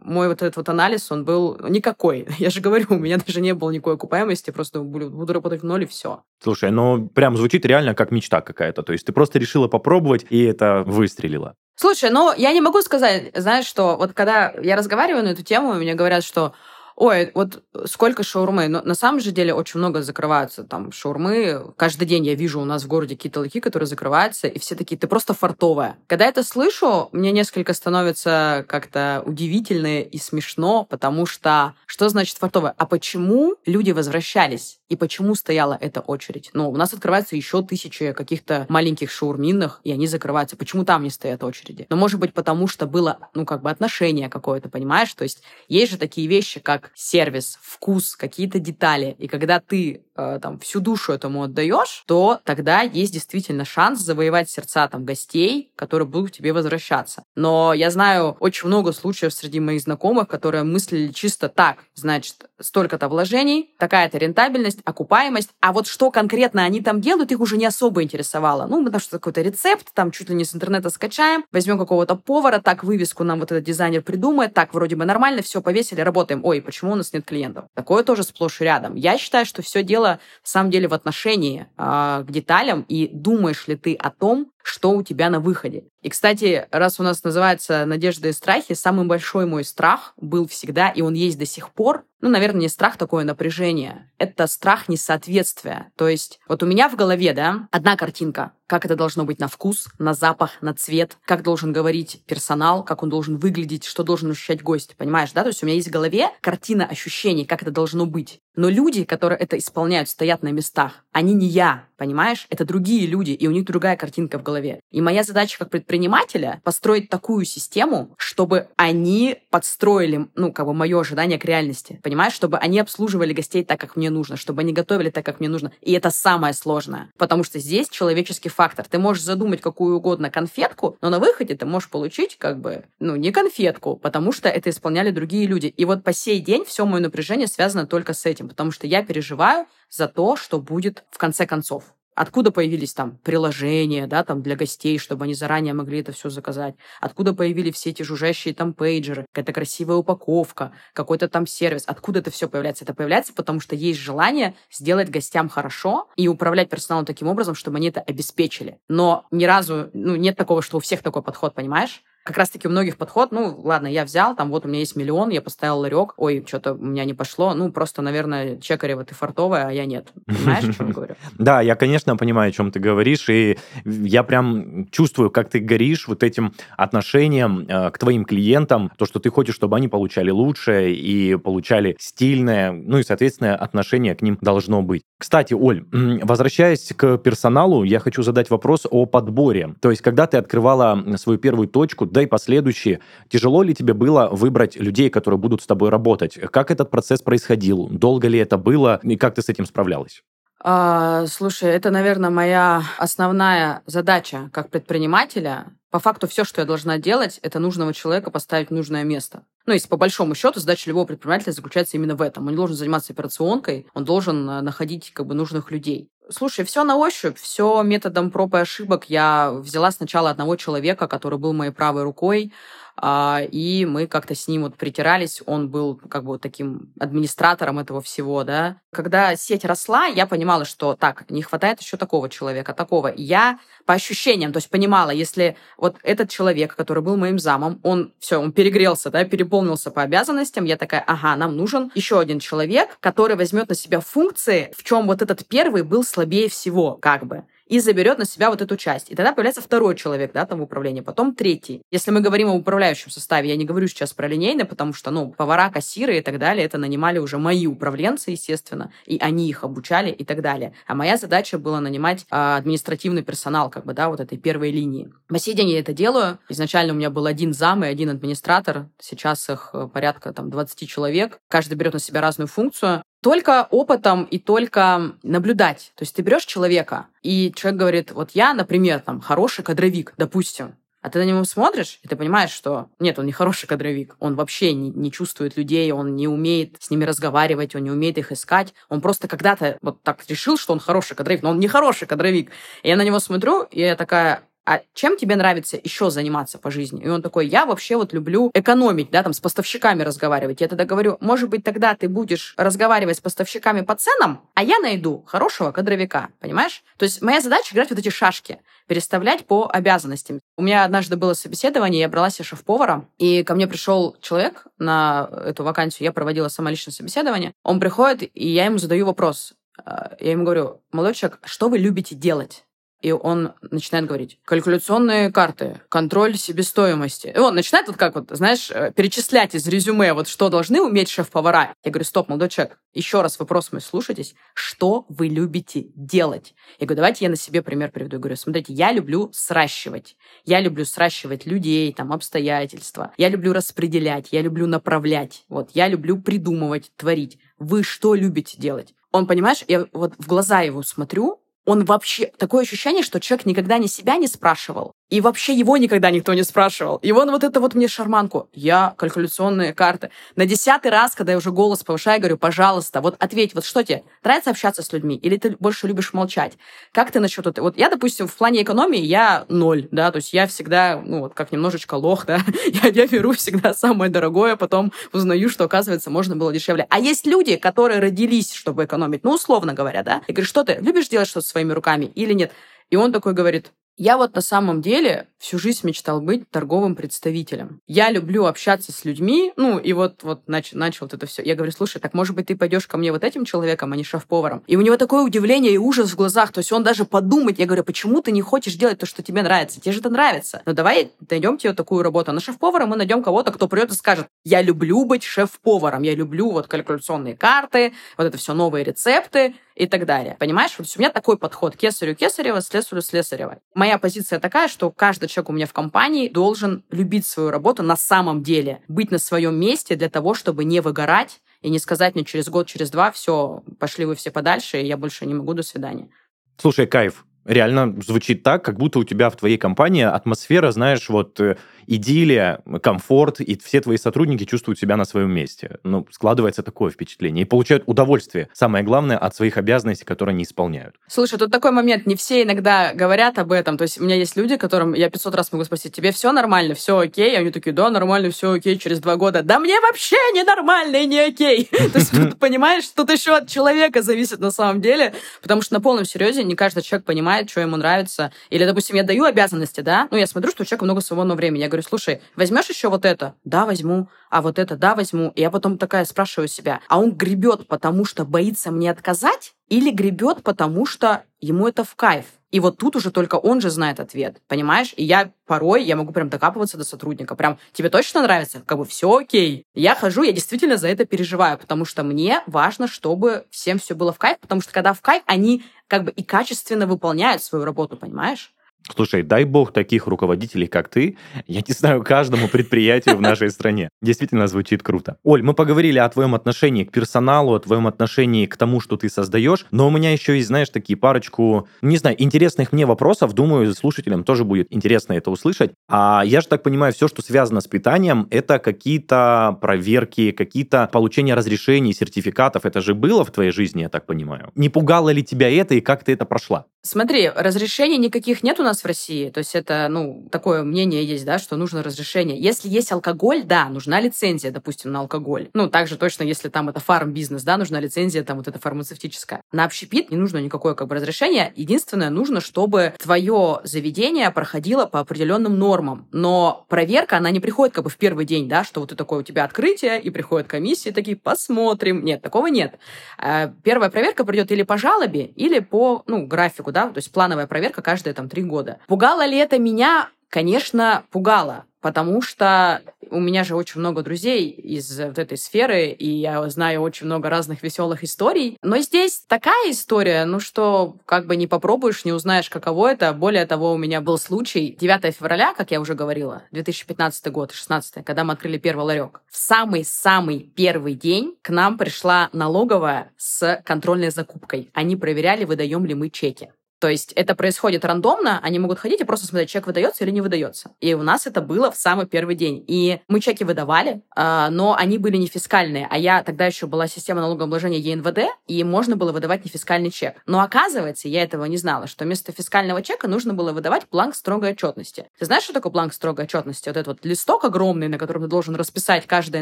мой вот этот вот анализ, он был никакой. *laughs* Я же говорю, у меня даже не было никакой окупаемости, просто буду работать в ноль, и все. Слушай, ну прям звучит реально как мечта какая-то. То есть ты просто решила попробовать, и это выстрелило. Слушай, ну я не могу сказать, знаешь, что вот когда я разговариваю на эту тему, мне говорят, что Ой, вот сколько шаурмы? Но на самом же деле очень много закрываются там шаурмы. Каждый день я вижу у нас в городе какие-то лаки, которые закрываются, и все такие, ты просто фартовая. Когда это слышу, мне несколько становится как-то удивительно и смешно, потому что что значит фартовая? А почему люди возвращались? И почему стояла эта очередь? Ну, у нас открывается еще тысячи каких-то маленьких шаурминных, и они закрываются. Почему там не стоят очереди? Но, может быть, потому что было, ну, как бы отношение какое-то, понимаешь? То есть есть же такие вещи, как сервис, вкус, какие-то детали. И когда ты там всю душу этому отдаешь, то тогда есть действительно шанс завоевать сердца там гостей, которые будут к тебе возвращаться. Но я знаю очень много случаев среди моих знакомых, которые мыслили чисто так, значит, столько-то вложений, такая-то рентабельность, окупаемость, а вот что конкретно они там делают, их уже не особо интересовало. Ну, потому что какой-то рецепт, там чуть ли не с интернета скачаем, возьмем какого-то повара, так вывеску нам вот этот дизайнер придумает, так вроде бы нормально, все повесили, работаем. Ой, почему у нас нет клиентов? Такое тоже сплошь и рядом. Я считаю, что все дело на самом деле в отношении э, к деталям. И думаешь ли ты о том, что у тебя на выходе. И, кстати, раз у нас называется «Надежда и страхи», самый большой мой страх был всегда, и он есть до сих пор, ну, наверное, не страх, такое напряжение. Это страх несоответствия. То есть вот у меня в голове, да, одна картинка, как это должно быть на вкус, на запах, на цвет, как должен говорить персонал, как он должен выглядеть, что должен ощущать гость, понимаешь, да? То есть у меня есть в голове картина ощущений, как это должно быть. Но люди, которые это исполняют, стоят на местах. Они не я, понимаешь? Это другие люди, и у них другая картинка в голове. И моя задача как предпринимателя построить такую систему, чтобы они подстроили, ну, как бы мое ожидание к реальности, понимаешь? Чтобы они обслуживали гостей так, как мне нужно, чтобы они готовили так, как мне нужно. И это самое сложное, потому что здесь человеческий фактор. Ты можешь задумать какую угодно конфетку, но на выходе ты можешь получить как бы, ну, не конфетку, потому что это исполняли другие люди. И вот по сей день все мое напряжение связано только с этим, потому что я переживаю за то, что будет в конце концов. Откуда появились там приложения, да, там для гостей, чтобы они заранее могли это все заказать? Откуда появились все эти жужжащие там пейджеры, какая-то красивая упаковка, какой-то там сервис? Откуда это все появляется? Это появляется, потому что есть желание сделать гостям хорошо и управлять персоналом таким образом, чтобы они это обеспечили. Но ни разу, ну, нет такого, что у всех такой подход, понимаешь? Как раз-таки у многих подход, ну, ладно, я взял, там вот у меня есть миллион, я поставил ларек, ой, что-то у меня не пошло, ну, просто, наверное, Чекарева ты фартовая, а я нет. Понимаешь, о чем я говорю? *laughs* Да, я, конечно, понимаю, о чем ты говоришь, и я прям чувствую, как ты горишь вот этим отношением э, к твоим клиентам, то, что ты хочешь, чтобы они получали лучшее и получали стильное, ну и, соответственно, отношение к ним должно быть. Кстати, Оль, возвращаясь к персоналу, я хочу задать вопрос о подборе. То есть, когда ты открывала свою первую точку, да и последующие. Тяжело ли тебе было выбрать людей, которые будут с тобой работать? Как этот процесс происходил? Долго ли это было? И как ты с этим справлялась? А, слушай, это, наверное, моя основная задача как предпринимателя. По факту все, что я должна делать, это нужного человека поставить в нужное место. Ну, если по большому счету задача любого предпринимателя заключается именно в этом. Он не должен заниматься операционкой, он должен э, находить как бы нужных людей. Слушай, все на ощупь, все методом проб и ошибок. Я взяла сначала одного человека, который был моей правой рукой, а, и мы как-то с ним вот притирались, он был как бы вот таким администратором этого всего, да. Когда сеть росла, я понимала, что так, не хватает еще такого человека, такого. Я по ощущениям, то есть понимала, если вот этот человек, который был моим замом, он все, он перегрелся, да, переполнился по обязанностям, я такая, ага, нам нужен еще один человек, который возьмет на себя функции, в чем вот этот первый был слабее всего, как бы и заберет на себя вот эту часть. И тогда появляется второй человек, да, там в управлении, потом третий. Если мы говорим о управляющем составе, я не говорю сейчас про линейный, потому что, ну, повара, кассиры и так далее, это нанимали уже мои управленцы, естественно, и они их обучали и так далее. А моя задача была нанимать а, административный персонал, как бы, да, вот этой первой линии. По сей день я это делаю. Изначально у меня был один зам и один администратор. Сейчас их э, порядка там 20 человек. Каждый берет на себя разную функцию только опытом и только наблюдать. То есть ты берешь человека, и человек говорит, вот я, например, там, хороший кадровик, допустим, а ты на него смотришь, и ты понимаешь, что нет, он не хороший кадровик, он вообще не, не чувствует людей, он не умеет с ними разговаривать, он не умеет их искать. Он просто когда-то вот так решил, что он хороший кадровик, но он не хороший кадровик. И я на него смотрю, и я такая, а чем тебе нравится еще заниматься по жизни? И он такой, я вообще вот люблю экономить, да, там, с поставщиками разговаривать. Я тогда говорю, может быть, тогда ты будешь разговаривать с поставщиками по ценам, а я найду хорошего кадровика, понимаешь? То есть моя задача играть вот эти шашки, переставлять по обязанностям. У меня однажды было собеседование, я брала себе шеф-повара, и ко мне пришел человек на эту вакансию, я проводила сама личное собеседование. Он приходит, и я ему задаю вопрос. А, я ему говорю, молодой человек, что вы любите делать? И он начинает говорить, калькуляционные карты, контроль себестоимости. И он начинает вот как вот, знаешь, э, перечислять из резюме, вот что должны уметь шеф-повара. Я говорю, стоп, молодой человек, еще раз вопрос мой слушайтесь, что вы любите делать? Я говорю, давайте я на себе пример приведу. Я говорю, смотрите, я люблю сращивать. Я люблю сращивать людей, там, обстоятельства. Я люблю распределять, я люблю направлять. Вот, я люблю придумывать, творить. Вы что любите делать? Он, понимаешь, я вот в глаза его смотрю, он вообще... Такое ощущение, что человек никогда ни себя не спрашивал, и вообще его никогда никто не спрашивал. И он вот это вот мне шарманку. Я калькуляционные карты. На десятый раз, когда я уже голос повышаю, говорю, пожалуйста, вот ответь, вот что тебе? Нравится общаться с людьми? Или ты больше любишь молчать? Как ты насчет этого? Вот я, допустим, в плане экономии я ноль, да, то есть я всегда, ну вот как немножечко лох, да, *laughs* я, я беру всегда самое дорогое, потом узнаю, что, оказывается, можно было дешевле. А есть люди, которые родились, чтобы экономить, ну, условно говоря, да. Я говорю, что ты, любишь делать что-то своими руками или нет? И он такой говорит, я вот на самом деле всю жизнь мечтал быть торговым представителем. Я люблю общаться с людьми, ну, и вот, вот нач, начал вот это все. Я говорю, слушай, так может быть ты пойдешь ко мне вот этим человеком, а не шеф-поваром? И у него такое удивление и ужас в глазах, то есть он даже подумать, я говорю, почему ты не хочешь делать то, что тебе нравится? Тебе же это нравится. Ну, давай найдем тебе такую работу. А на шеф-повара мы найдем кого-то, кто придет и скажет, я люблю быть шеф-поваром, я люблю вот калькуляционные карты, вот это все новые рецепты, и так далее. Понимаешь? Вот у меня такой подход кесарю кесарева, слесарю слесарева. Моя позиция такая, что каждый человек у меня в компании должен любить свою работу на самом деле, быть на своем месте для того, чтобы не выгорать и не сказать мне через год, через два, все, пошли вы все подальше, и я больше не могу, до свидания. Слушай, кайф. Реально звучит так, как будто у тебя в твоей компании атмосфера, знаешь, вот э, идиллия, комфорт, и все твои сотрудники чувствуют себя на своем месте. Ну, складывается такое впечатление. И получают удовольствие, самое главное, от своих обязанностей, которые они исполняют. Слушай, тут такой момент, не все иногда говорят об этом. То есть у меня есть люди, которым я 500 раз могу спросить, тебе все нормально, все окей? И они такие, да, нормально, все окей, через два года. Да мне вообще не нормально и не окей. *laughs* То есть тут, понимаешь, тут еще от человека зависит на самом деле, потому что на полном серьезе не каждый человек понимает, что ему нравится. Или, допустим, я даю обязанности, да, ну, я смотрю, что у человека много свободного времени. Я говорю, говорю, слушай, возьмешь еще вот это? Да, возьму. А вот это, да, возьму. И я потом такая спрашиваю себя, а он гребет, потому что боится мне отказать? Или гребет, потому что ему это в кайф? И вот тут уже только он же знает ответ, понимаешь? И я порой, я могу прям докапываться до сотрудника. Прям, тебе точно нравится? Как бы все окей. Я хожу, я действительно за это переживаю, потому что мне важно, чтобы всем все было в кайф, потому что когда в кайф, они как бы и качественно выполняют свою работу, понимаешь? Слушай, дай бог таких руководителей, как ты, я не знаю, каждому предприятию в нашей стране. Действительно звучит круто. Оль, мы поговорили о твоем отношении к персоналу, о твоем отношении к тому, что ты создаешь, но у меня еще есть, знаешь, такие парочку, не знаю, интересных мне вопросов. Думаю, слушателям тоже будет интересно это услышать. А я же так понимаю, все, что связано с питанием, это какие-то проверки, какие-то получения разрешений, сертификатов. Это же было в твоей жизни, я так понимаю. Не пугало ли тебя это и как ты это прошла? Смотри, разрешений никаких нет у нас в России. То есть это, ну, такое мнение есть, да, что нужно разрешение. Если есть алкоголь, да, нужна лицензия, допустим, на алкоголь. Ну, также точно, если там это фарм-бизнес, да, нужна лицензия, там вот это фармацевтическая. На общепит не нужно никакое как бы разрешение. Единственное, нужно, чтобы твое заведение проходило по определенным нормам. Но проверка, она не приходит как бы в первый день, да, что вот ты такое у тебя открытие, и приходят комиссии такие, посмотрим. Нет, такого нет. Э, первая проверка придет или по жалобе, или по, ну, графику да, то есть плановая проверка каждые там три года. Пугало ли это меня? Конечно, пугало, потому что у меня же очень много друзей из вот этой сферы, и я знаю очень много разных веселых историй. Но здесь такая история, ну что как бы не попробуешь, не узнаешь, каково это. Более того, у меня был случай 9 февраля, как я уже говорила, 2015 год, 16 когда мы открыли первый ларек. В самый-самый первый день к нам пришла налоговая с контрольной закупкой. Они проверяли, выдаем ли мы чеки. То есть это происходит рандомно, они могут ходить и просто смотреть, чек выдается или не выдается. И у нас это было в самый первый день. И мы чеки выдавали, а, но они были не фискальные. А я тогда еще была система налогообложения ЕНВД, и можно было выдавать нефискальный чек. Но оказывается, я этого не знала, что вместо фискального чека нужно было выдавать бланк строгой отчетности. Ты знаешь, что такое бланк строгой отчетности? Вот этот вот листок огромный, на котором ты должен расписать каждое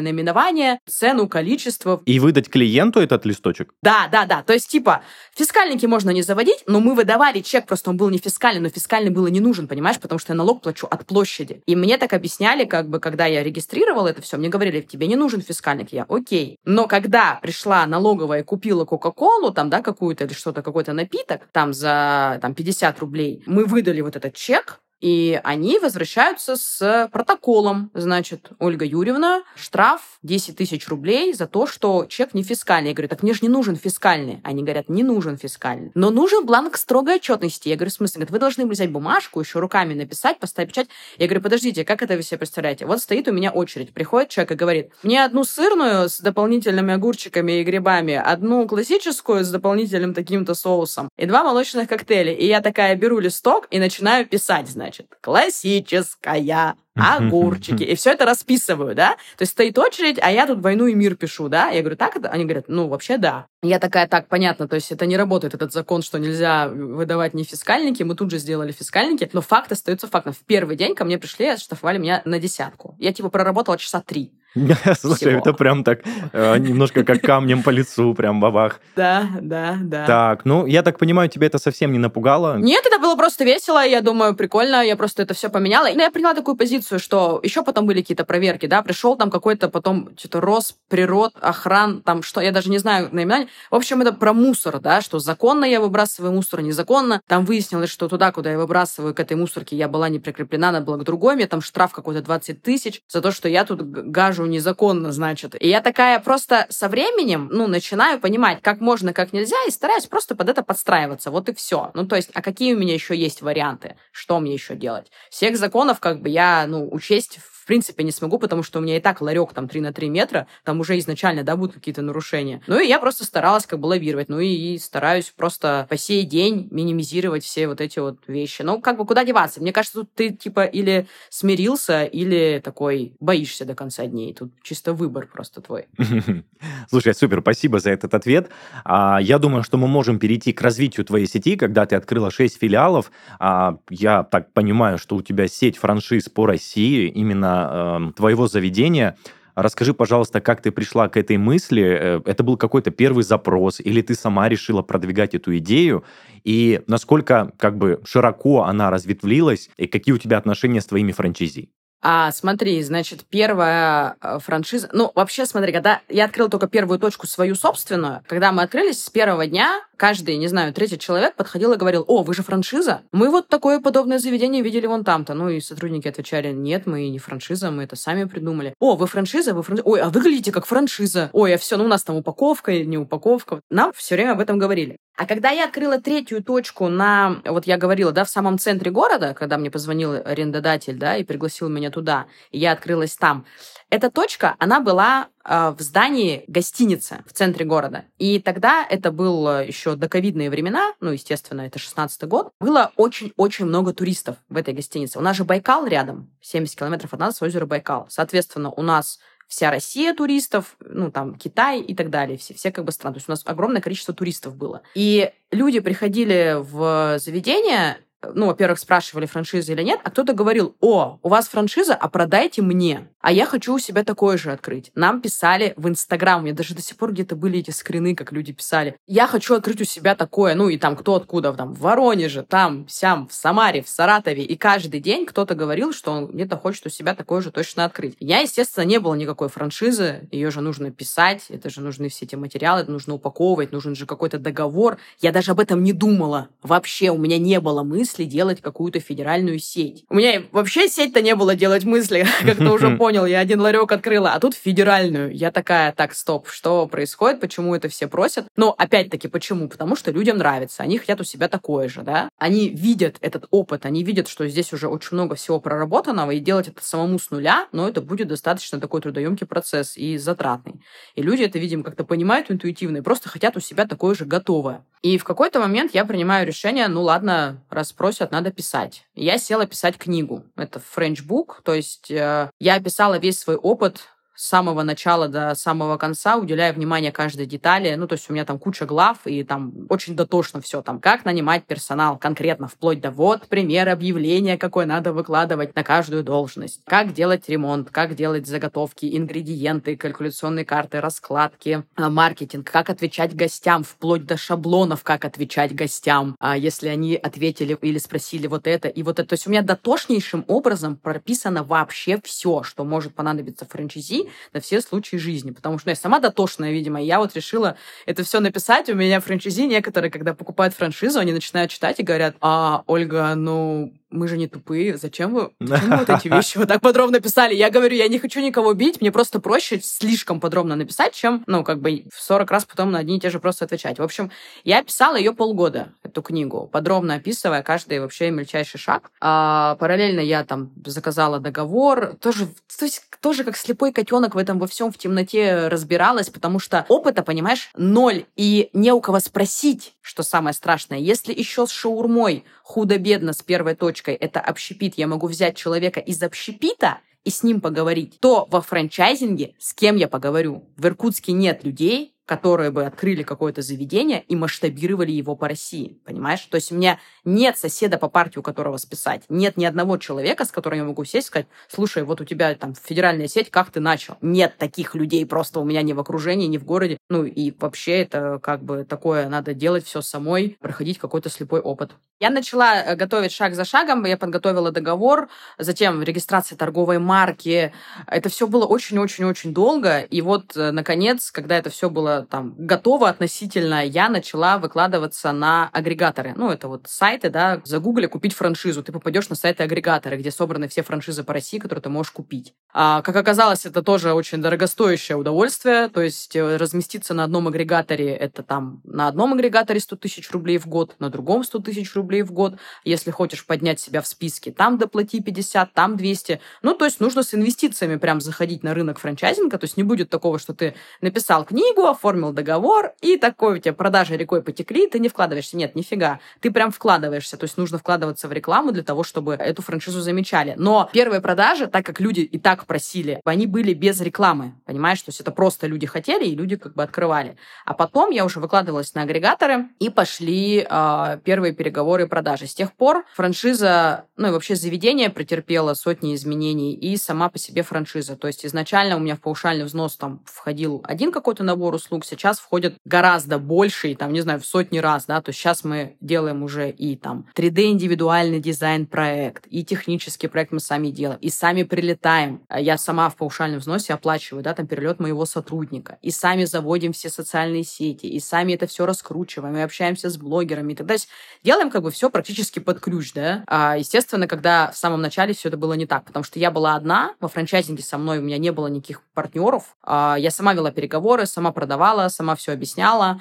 наименование, цену, количество. И выдать клиенту этот листочек? Да, да, да. То есть, типа, фискальники можно не заводить, но мы выдавали давали чек, просто он был не фискальный, но фискальный было не нужен, понимаешь, потому что я налог плачу от площади. И мне так объясняли, как бы, когда я регистрировала это все, мне говорили, тебе не нужен фискальник. Я, окей. Но когда пришла налоговая и купила Кока-Колу, там, да, какую-то или что-то, какой-то напиток, там, за там, 50 рублей, мы выдали вот этот чек, и они возвращаются с протоколом. Значит, Ольга Юрьевна, штраф 10 тысяч рублей за то, что чек не фискальный. Я говорю, так мне же не нужен фискальный. Они говорят, не нужен фискальный. Но нужен бланк строгой отчетности. Я говорю, в смысле? Говорят, вы должны взять бумажку, еще руками написать, поставить печать. Я говорю, подождите, как это вы себе представляете? Вот стоит у меня очередь. Приходит человек и говорит, мне одну сырную с дополнительными огурчиками и грибами, одну классическую с дополнительным таким-то соусом и два молочных коктейля. И я такая беру листок и начинаю писать, знаете значит, классическая, огурчики. И все это расписываю, да? То есть стоит очередь, а я тут «Войну и мир» пишу, да? Я говорю, так это? Они говорят, ну, вообще да. Я такая, так, понятно, то есть это не работает, этот закон, что нельзя выдавать не фискальники, мы тут же сделали фискальники, но факт остается фактом. В первый день ко мне пришли, оштрафовали меня на десятку. Я, типа, проработала часа три. *laughs* Слушай, это прям так э, немножко как камнем по лицу, прям бабах. Да, да, да. Так, ну, я так понимаю, тебя это совсем не напугало? Нет, это было просто весело, я думаю, прикольно, я просто это все поменяла. Но я приняла такую позицию, что еще потом были какие-то проверки, да, пришел там какой-то потом что-то Росприрод, охран, там что, я даже не знаю наименование. В общем, это про мусор, да, что законно я выбрасываю мусор, незаконно. Там выяснилось, что туда, куда я выбрасываю, к этой мусорке я была не прикреплена, надо было к другой, мне там штраф какой-то 20 тысяч за то, что я тут гажу незаконно, значит. И я такая просто со временем, ну, начинаю понимать, как можно, как нельзя, и стараюсь просто под это подстраиваться. Вот и все. Ну, то есть, а какие у меня еще есть варианты? Что мне еще делать? Всех законов, как бы, я, ну, учесть принципе не смогу, потому что у меня и так ларек там 3 на 3 метра, там уже изначально, да, будут какие-то нарушения. Ну и я просто старалась как бы лавировать, ну и, и стараюсь просто по сей день минимизировать все вот эти вот вещи. Ну, как бы куда деваться? Мне кажется, тут ты типа или смирился, или такой боишься до конца дней. Тут чисто выбор просто твой. *laughs* Слушай, супер, спасибо за этот ответ. А, я думаю, что мы можем перейти к развитию твоей сети, когда ты открыла 6 филиалов. А, я так понимаю, что у тебя сеть франшиз по России, именно э, твоего заведения. Расскажи, пожалуйста, как ты пришла к этой мысли? Э, это был какой-то первый запрос, или ты сама решила продвигать эту идею? И насколько как бы широко она разветвлилась, и какие у тебя отношения с твоими франчайзи? А, смотри, значит, первая э, франшиза... Ну, вообще, смотри, когда я открыла только первую точку свою собственную, когда мы открылись с первого дня, каждый, не знаю, третий человек подходил и говорил, о, вы же франшиза? Мы вот такое подобное заведение видели вон там-то. Ну, и сотрудники отвечали, нет, мы не франшиза, мы это сами придумали. О, вы франшиза, вы франшиза. Ой, а выглядите как франшиза. Ой, а все, ну у нас там упаковка или не упаковка. Нам все время об этом говорили. А когда я открыла третью точку на, вот я говорила, да, в самом центре города, когда мне позвонил арендодатель, да, и пригласил меня туда, и я открылась там, эта точка, она была э, в здании гостиницы в центре города. И тогда это было еще доковидные времена, ну, естественно, это 16 год, было очень-очень много туристов в этой гостинице. У нас же Байкал рядом, 70 километров от нас озеро Байкал. Соответственно, у нас вся Россия туристов, ну, там, Китай и так далее, все, все как бы страны. То есть у нас огромное количество туристов было. И люди приходили в заведение, ну, во-первых, спрашивали, франшиза или нет, а кто-то говорил, о, у вас франшиза, а продайте мне. А я хочу у себя такое же открыть. Нам писали в Инстаграм, у меня даже до сих пор где-то были эти скрины, как люди писали. Я хочу открыть у себя такое, ну, и там кто откуда, там, в Воронеже, там, сям, в Самаре, в Саратове. И каждый день кто-то говорил, что он где-то хочет у себя такое же точно открыть. Я, естественно, не было никакой франшизы, ее же нужно писать, это же нужны все эти материалы, это нужно упаковывать, нужен же какой-то договор. Я даже об этом не думала. Вообще у меня не было мысли делать какую-то федеральную сеть. У меня вообще сеть-то не было делать мысли, *laughs* как ты уже понял *laughs* понял, я один ларек открыла, а тут федеральную. Я такая, так, стоп, что происходит, почему это все просят? Но опять-таки, почему? Потому что людям нравится, они хотят у себя такое же, да? Они видят этот опыт, они видят, что здесь уже очень много всего проработанного, и делать это самому с нуля, но это будет достаточно такой трудоемкий процесс и затратный. И люди это, видимо, как-то понимают интуитивно и просто хотят у себя такое же готовое. И в какой-то момент я принимаю решение, ну ладно, раз просят, надо писать. Я села писать книгу. Это Book, то есть э, я описала весь свой опыт с самого начала до самого конца, уделяя внимание каждой детали. Ну, то есть у меня там куча глав, и там очень дотошно все. Там, как нанимать персонал конкретно, вплоть до вот пример объявления, какое надо выкладывать на каждую должность. Как делать ремонт, как делать заготовки, ингредиенты, калькуляционные карты, раскладки, а, маркетинг, как отвечать гостям, вплоть до шаблонов, как отвечать гостям, а если они ответили или спросили вот это и вот это. То есть у меня дотошнейшим образом прописано вообще все, что может понадобиться франчайзи, на все случаи жизни. Потому что ну, я сама дотошная, видимо, и я вот решила это все написать. У меня франчайзи некоторые, когда покупают франшизу, они начинают читать и говорят, а, Ольга, ну, мы же не тупые, зачем вы, *laughs* зачем вы вот эти вещи вот так подробно писали? Я говорю, я не хочу никого бить, мне просто проще слишком подробно написать, чем, ну, как бы в 40 раз потом на одни и те же просто отвечать. В общем, я писала ее полгода, эту книгу, подробно описывая каждый вообще мельчайший шаг. А, параллельно я там заказала договор, тоже, то есть, тоже как слепой котенок в этом во всем в темноте разбиралась, потому что опыта, понимаешь, ноль, и не у кого спросить, что самое страшное. Если еще с шаурмой худо-бедно с первой точкой это общепит, я могу взять человека из общепита и с ним поговорить, то во франчайзинге с кем я поговорю? В Иркутске нет людей, которые бы открыли какое-то заведение и масштабировали его по России, понимаешь? То есть у меня нет соседа по партии, у которого списать. Нет ни одного человека, с которым я могу сесть и сказать, слушай, вот у тебя там федеральная сеть, как ты начал? Нет таких людей просто у меня ни в окружении, ни в городе. Ну и вообще это как бы такое, надо делать все самой, проходить какой-то слепой опыт. Я начала э, готовить шаг за шагом, я подготовила договор, затем регистрация торговой марки. Это все было очень-очень-очень долго. И вот, э, наконец, когда это все было там готова относительно, я начала выкладываться на агрегаторы. Ну, это вот сайты, да, загугли купить франшизу. Ты попадешь на сайты агрегаторы, где собраны все франшизы по России, которые ты можешь купить. А, как оказалось, это тоже очень дорогостоящее удовольствие. То есть э, разместиться на одном агрегаторе, это там на одном агрегаторе 100 тысяч рублей в год, на другом 100 тысяч рублей в год. Если хочешь поднять себя в списке, там доплати 50, там 200. Ну, то есть нужно с инвестициями прям заходить на рынок франчайзинга. То есть не будет такого, что ты написал книгу, оформил оформил договор, и такой у тебя продажи рекой потекли, ты не вкладываешься. Нет, нифига. Ты прям вкладываешься. То есть нужно вкладываться в рекламу для того, чтобы эту франшизу замечали. Но первые продажи, так как люди и так просили, они были без рекламы. Понимаешь? То есть это просто люди хотели, и люди как бы открывали. А потом я уже выкладывалась на агрегаторы, и пошли э, первые переговоры и продажи. С тех пор франшиза, ну и вообще заведение претерпело сотни изменений, и сама по себе франшиза. То есть изначально у меня в паушальный взнос там входил один какой-то набор услуг, услуг сейчас входят гораздо больше, и там, не знаю, в сотни раз, да, то есть сейчас мы делаем уже и там 3D индивидуальный дизайн проект, и технический проект мы сами делаем, и сами прилетаем. Я сама в паушальном взносе оплачиваю, да, там перелет моего сотрудника, и сами заводим все социальные сети, и сами это все раскручиваем, и общаемся с блогерами, и так далее. Делаем как бы все практически под ключ, да. А, естественно, когда в самом начале все это было не так, потому что я была одна, во франчайзинге со мной у меня не было никаких партнеров, а, я сама вела переговоры, сама продавала, продавала, сама все объясняла.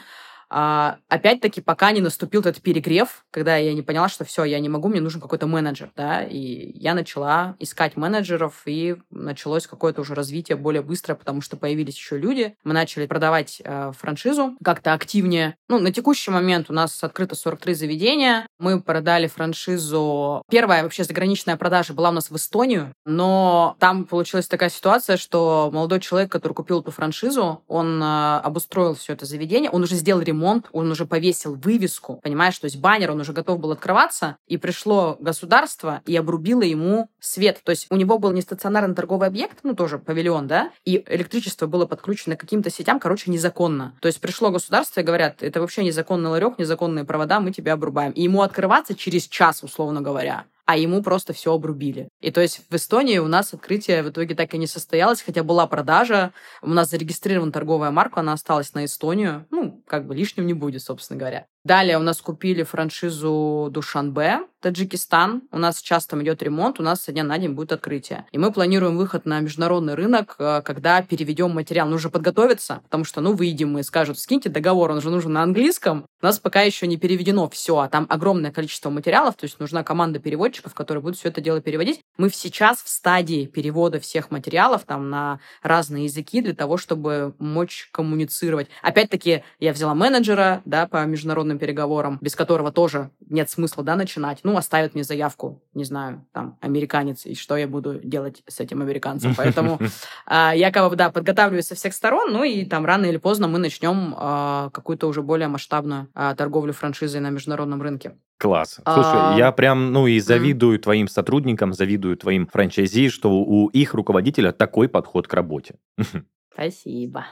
А, опять-таки, пока не наступил этот перегрев, когда я не поняла, что все, я не могу, мне нужен какой-то менеджер, да, и я начала искать менеджеров, и началось какое-то уже развитие более быстро, потому что появились еще люди. Мы начали продавать э, франшизу как-то активнее. Ну, на текущий момент у нас открыто 43 заведения. Мы продали франшизу. Первая вообще заграничная продажа была у нас в Эстонию, но там получилась такая ситуация, что молодой человек, который купил эту франшизу, он э, обустроил все это заведение, он уже сделал ремонт ремонт, он уже повесил вывеску, понимаешь, то есть баннер, он уже готов был открываться, и пришло государство и обрубило ему свет. То есть у него был не стационарный торговый объект, ну тоже павильон, да, и электричество было подключено к каким-то сетям, короче, незаконно. То есть пришло государство и говорят, это вообще незаконный ларек, незаконные провода, мы тебя обрубаем. И ему открываться через час, условно говоря а ему просто все обрубили. И то есть в Эстонии у нас открытие в итоге так и не состоялось, хотя была продажа, у нас зарегистрирована торговая марка, она осталась на Эстонию. Ну, как бы лишним не будет, собственно говоря. Далее у нас купили франшизу Душанбе, Таджикистан. У нас сейчас там идет ремонт, у нас со дня на день будет открытие. И мы планируем выход на международный рынок, э, когда переведем материал. Нужно подготовиться, потому что, ну, выйдем мы, скажут, скиньте договор, он же нужен на английском. У нас пока еще не переведено все, а там огромное количество материалов, то есть нужна команда переводчиков, которые будут все это дело переводить. Мы сейчас в стадии перевода всех материалов там на разные языки для того, чтобы мочь коммуницировать. Опять-таки, я взяла менеджера, да, по международным переговорам, без которого тоже нет смысла, да, начинать. Ну, оставят мне заявку, не знаю, там, американец, и что я буду делать с этим американцем. Поэтому *laughs* а, я, как бы, да, подготавливаюсь со всех сторон, ну, и там рано или поздно мы начнем а, какую-то уже более масштабную а, торговлю франшизой на международном рынке. Класс. Слушай, я прям, ну, и завидую твоим сотрудникам, завидую твоим франчайзи, что у их руководителя такой подход к работе. *laughs* Спасибо.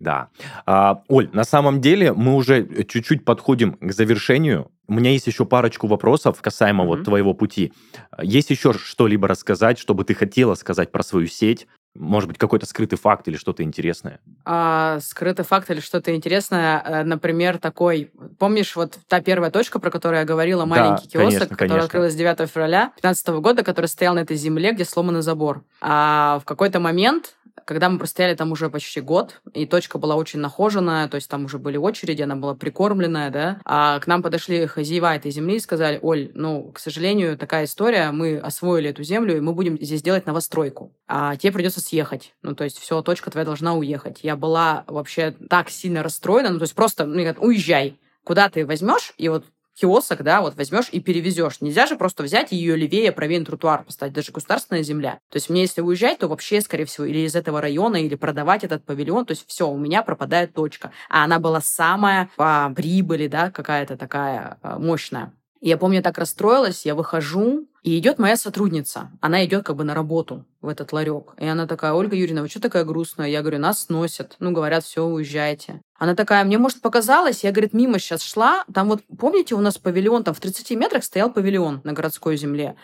Да. А, Оль, на самом деле мы уже чуть-чуть подходим к завершению. У меня есть еще парочку вопросов касаемо mm-hmm. вот твоего пути. Есть еще что-либо рассказать, что бы ты хотела сказать про свою сеть? Может быть, какой-то скрытый факт или что-то интересное? А, скрытый факт или что-то интересное, э, например, такой... Помнишь, вот та первая точка, про которую я говорила, маленький да, киоск, конечно, который открылась 9 февраля 2015 года, который стоял на этой земле, где сломанный забор. А в какой-то момент когда мы простояли там уже почти год, и точка была очень нахоженная, то есть там уже были очереди, она была прикормленная, да, а к нам подошли хозяева этой земли и сказали, Оль, ну, к сожалению, такая история, мы освоили эту землю, и мы будем здесь делать новостройку, а тебе придется съехать, ну, то есть все, точка твоя должна уехать. Я была вообще так сильно расстроена, ну, то есть просто, ну, говорят, уезжай, куда ты возьмешь, и вот киосок, да, вот возьмешь и перевезешь. Нельзя же просто взять ее левее, правее тротуар поставить, даже государственная земля. То есть мне, если уезжать, то вообще, скорее всего, или из этого района, или продавать этот павильон, то есть все, у меня пропадает точка. А она была самая по прибыли, да, какая-то такая а, мощная. Я помню, так расстроилась, я выхожу, и идет моя сотрудница. Она идет как бы на работу в этот ларек. И она такая, Ольга Юрьевна, вы что такая грустная? Я говорю, нас сносят. Ну, говорят, все, уезжайте. Она такая, мне, может, показалось, я, говорит, мимо сейчас шла, там вот, помните, у нас павильон, там в 30 метрах стоял павильон на городской земле.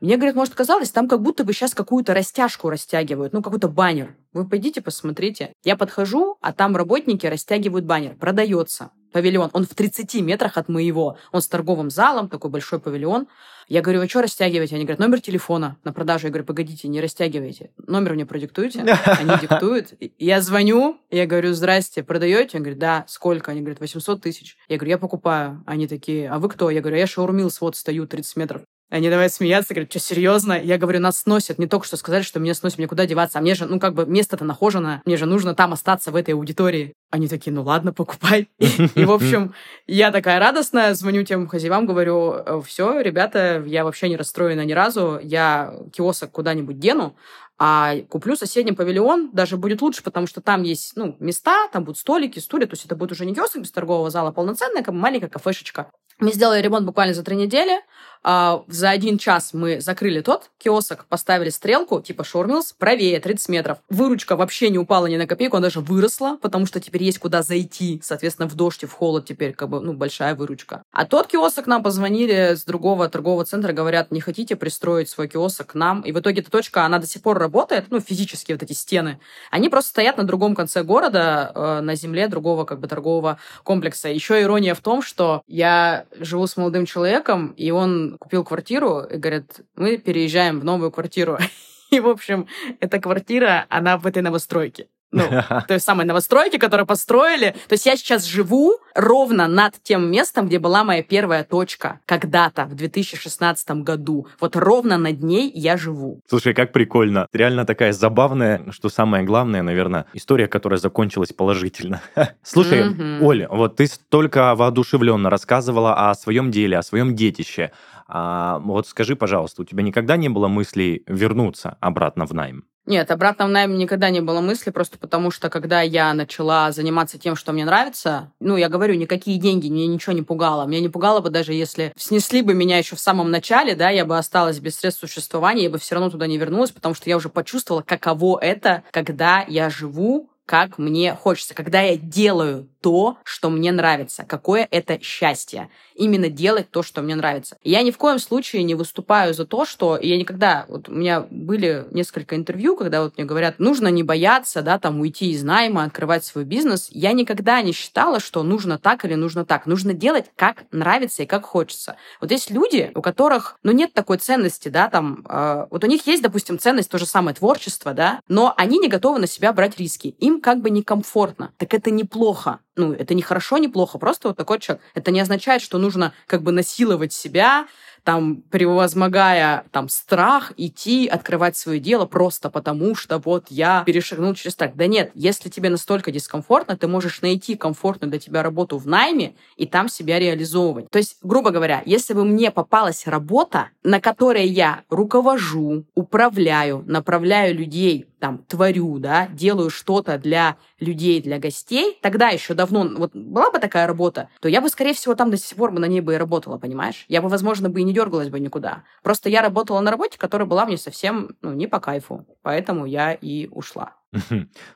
Мне, говорит, может, казалось, там как будто бы сейчас какую-то растяжку растягивают, ну, какой-то баннер. Вы пойдите, посмотрите. Я подхожу, а там работники растягивают баннер. Продается павильон. Он в 30 метрах от моего. Он с торговым залом, такой большой павильон. Я говорю, вы что растягиваете? Они говорят, номер телефона на продажу. Я говорю, погодите, не растягивайте. Номер мне продиктуйте. Они *laughs* диктуют. Я звоню, я говорю, здрасте, продаете? Он говорит, да, сколько? Они говорят, 800 тысяч. Я говорю, я покупаю. Они такие, а вы кто? Я говорю, я шаурмилс, вот стою 30 метров. Они давай смеяться, говорят, что, серьезно? Я говорю, нас сносят. Не только что сказали, что меня сносят, мне куда деваться. А мне же, ну, как бы, место-то нахожено. Мне же нужно там остаться, в этой аудитории. Они такие, ну, ладно, покупай. *laughs* И, в общем, я такая радостная, звоню тем хозяевам, говорю, «Э, все, ребята, я вообще не расстроена ни разу. Я киосок куда-нибудь дену, а куплю соседний павильон, даже будет лучше, потому что там есть ну, места, там будут столики, стулья, то есть это будет уже не киоск без торгового зала, а полноценная как бы маленькая кафешечка. Мы сделали ремонт буквально за три недели. А, за один час мы закрыли тот киосок, поставили стрелку, типа Шормилс, правее, 30 метров. Выручка вообще не упала ни на копейку, она даже выросла, потому что теперь есть куда зайти. Соответственно, в дождь и в холод теперь как бы, ну, большая выручка. А тот киосок нам позвонили с другого торгового центра, говорят, не хотите пристроить свой киосок к нам? И в итоге эта точка, она до сих пор работает, ну, физически вот эти стены. Они просто стоят на другом конце города, э, на земле другого как бы торгового комплекса. Еще ирония в том, что я живу с молодым человеком, и он купил квартиру, и говорит, мы переезжаем в новую квартиру. *laughs* И, в общем, эта квартира, она в этой новостройке. Ну, *laughs* той самой новостройки, которую построили. То есть я сейчас живу ровно над тем местом, где была моя первая точка когда-то, в 2016 году. Вот ровно над ней я живу. Слушай, как прикольно. Реально такая забавная, что самое главное, наверное, история, которая закончилась положительно. *laughs* Слушай, mm-hmm. Оля, вот ты столько воодушевленно рассказывала о своем деле, о своем детище. А, вот скажи, пожалуйста, у тебя никогда не было мыслей вернуться обратно в найм? Нет, обратно в найм никогда не было мысли, просто потому что, когда я начала заниматься тем, что мне нравится, ну, я говорю, никакие деньги, мне ничего не пугало. Меня не пугало бы даже если снесли бы меня еще в самом начале, да, я бы осталась без средств существования, я бы все равно туда не вернулась, потому что я уже почувствовала, каково это, когда я живу как мне хочется, когда я делаю то, что мне нравится, какое это счастье. Именно делать то, что мне нравится. Я ни в коем случае не выступаю за то, что я никогда... Вот у меня были несколько интервью, когда вот мне говорят, нужно не бояться, да, там, уйти из найма, открывать свой бизнес. Я никогда не считала, что нужно так или нужно так. Нужно делать, как нравится и как хочется. Вот есть люди, у которых, ну, нет такой ценности, да, там, э, вот у них есть, допустим, ценность то же самое творчество, да, но они не готовы на себя брать риски. Им как бы некомфортно. Так это неплохо. Ну, это не хорошо, не плохо. Просто вот такой человек. Это не означает, что нужно как бы насиловать себя, там, превозмогая там страх, идти, открывать свое дело просто потому, что вот я перешагнул через страх. Да нет, если тебе настолько дискомфортно, ты можешь найти комфортную для тебя работу в найме и там себя реализовывать. То есть, грубо говоря, если бы мне попалась работа, на которой я руковожу, управляю, направляю людей там творю, да, делаю что-то для людей, для гостей, тогда еще давно, вот была бы такая работа, то я бы, скорее всего, там до сих пор бы на ней бы и работала, понимаешь? Я бы, возможно, бы и не дергалась бы никуда. Просто я работала на работе, которая была мне совсем, ну, не по кайфу. Поэтому я и ушла.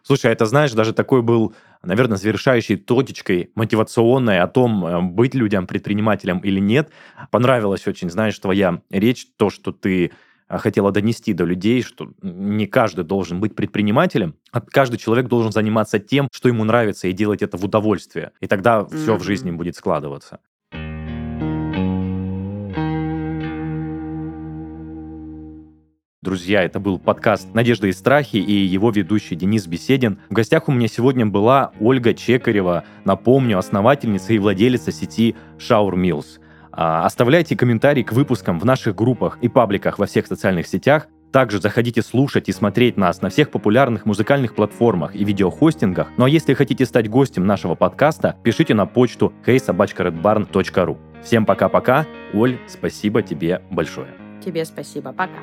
Слушай, а это, знаешь, даже такой был, наверное, завершающей точечкой мотивационной о том, э, быть людям предпринимателем или нет. Понравилась очень, знаешь, твоя речь, то, что ты хотела донести до людей, что не каждый должен быть предпринимателем, а каждый человек должен заниматься тем, что ему нравится, и делать это в удовольствие. И тогда mm-hmm. все в жизни будет складываться. Друзья, это был подкаст «Надежда и страхи» и его ведущий Денис Беседин. В гостях у меня сегодня была Ольга Чекарева, напомню, основательница и владелица сети Shower Mills. А, оставляйте комментарии к выпускам в наших группах и пабликах во всех социальных сетях. Также заходите слушать и смотреть нас на всех популярных музыкальных платформах и видеохостингах. Ну а если хотите стать гостем нашего подкаста, пишите на почту heysobachkaredbarn.ru. Всем пока-пока. Оль, спасибо тебе большое. Тебе спасибо. Пока.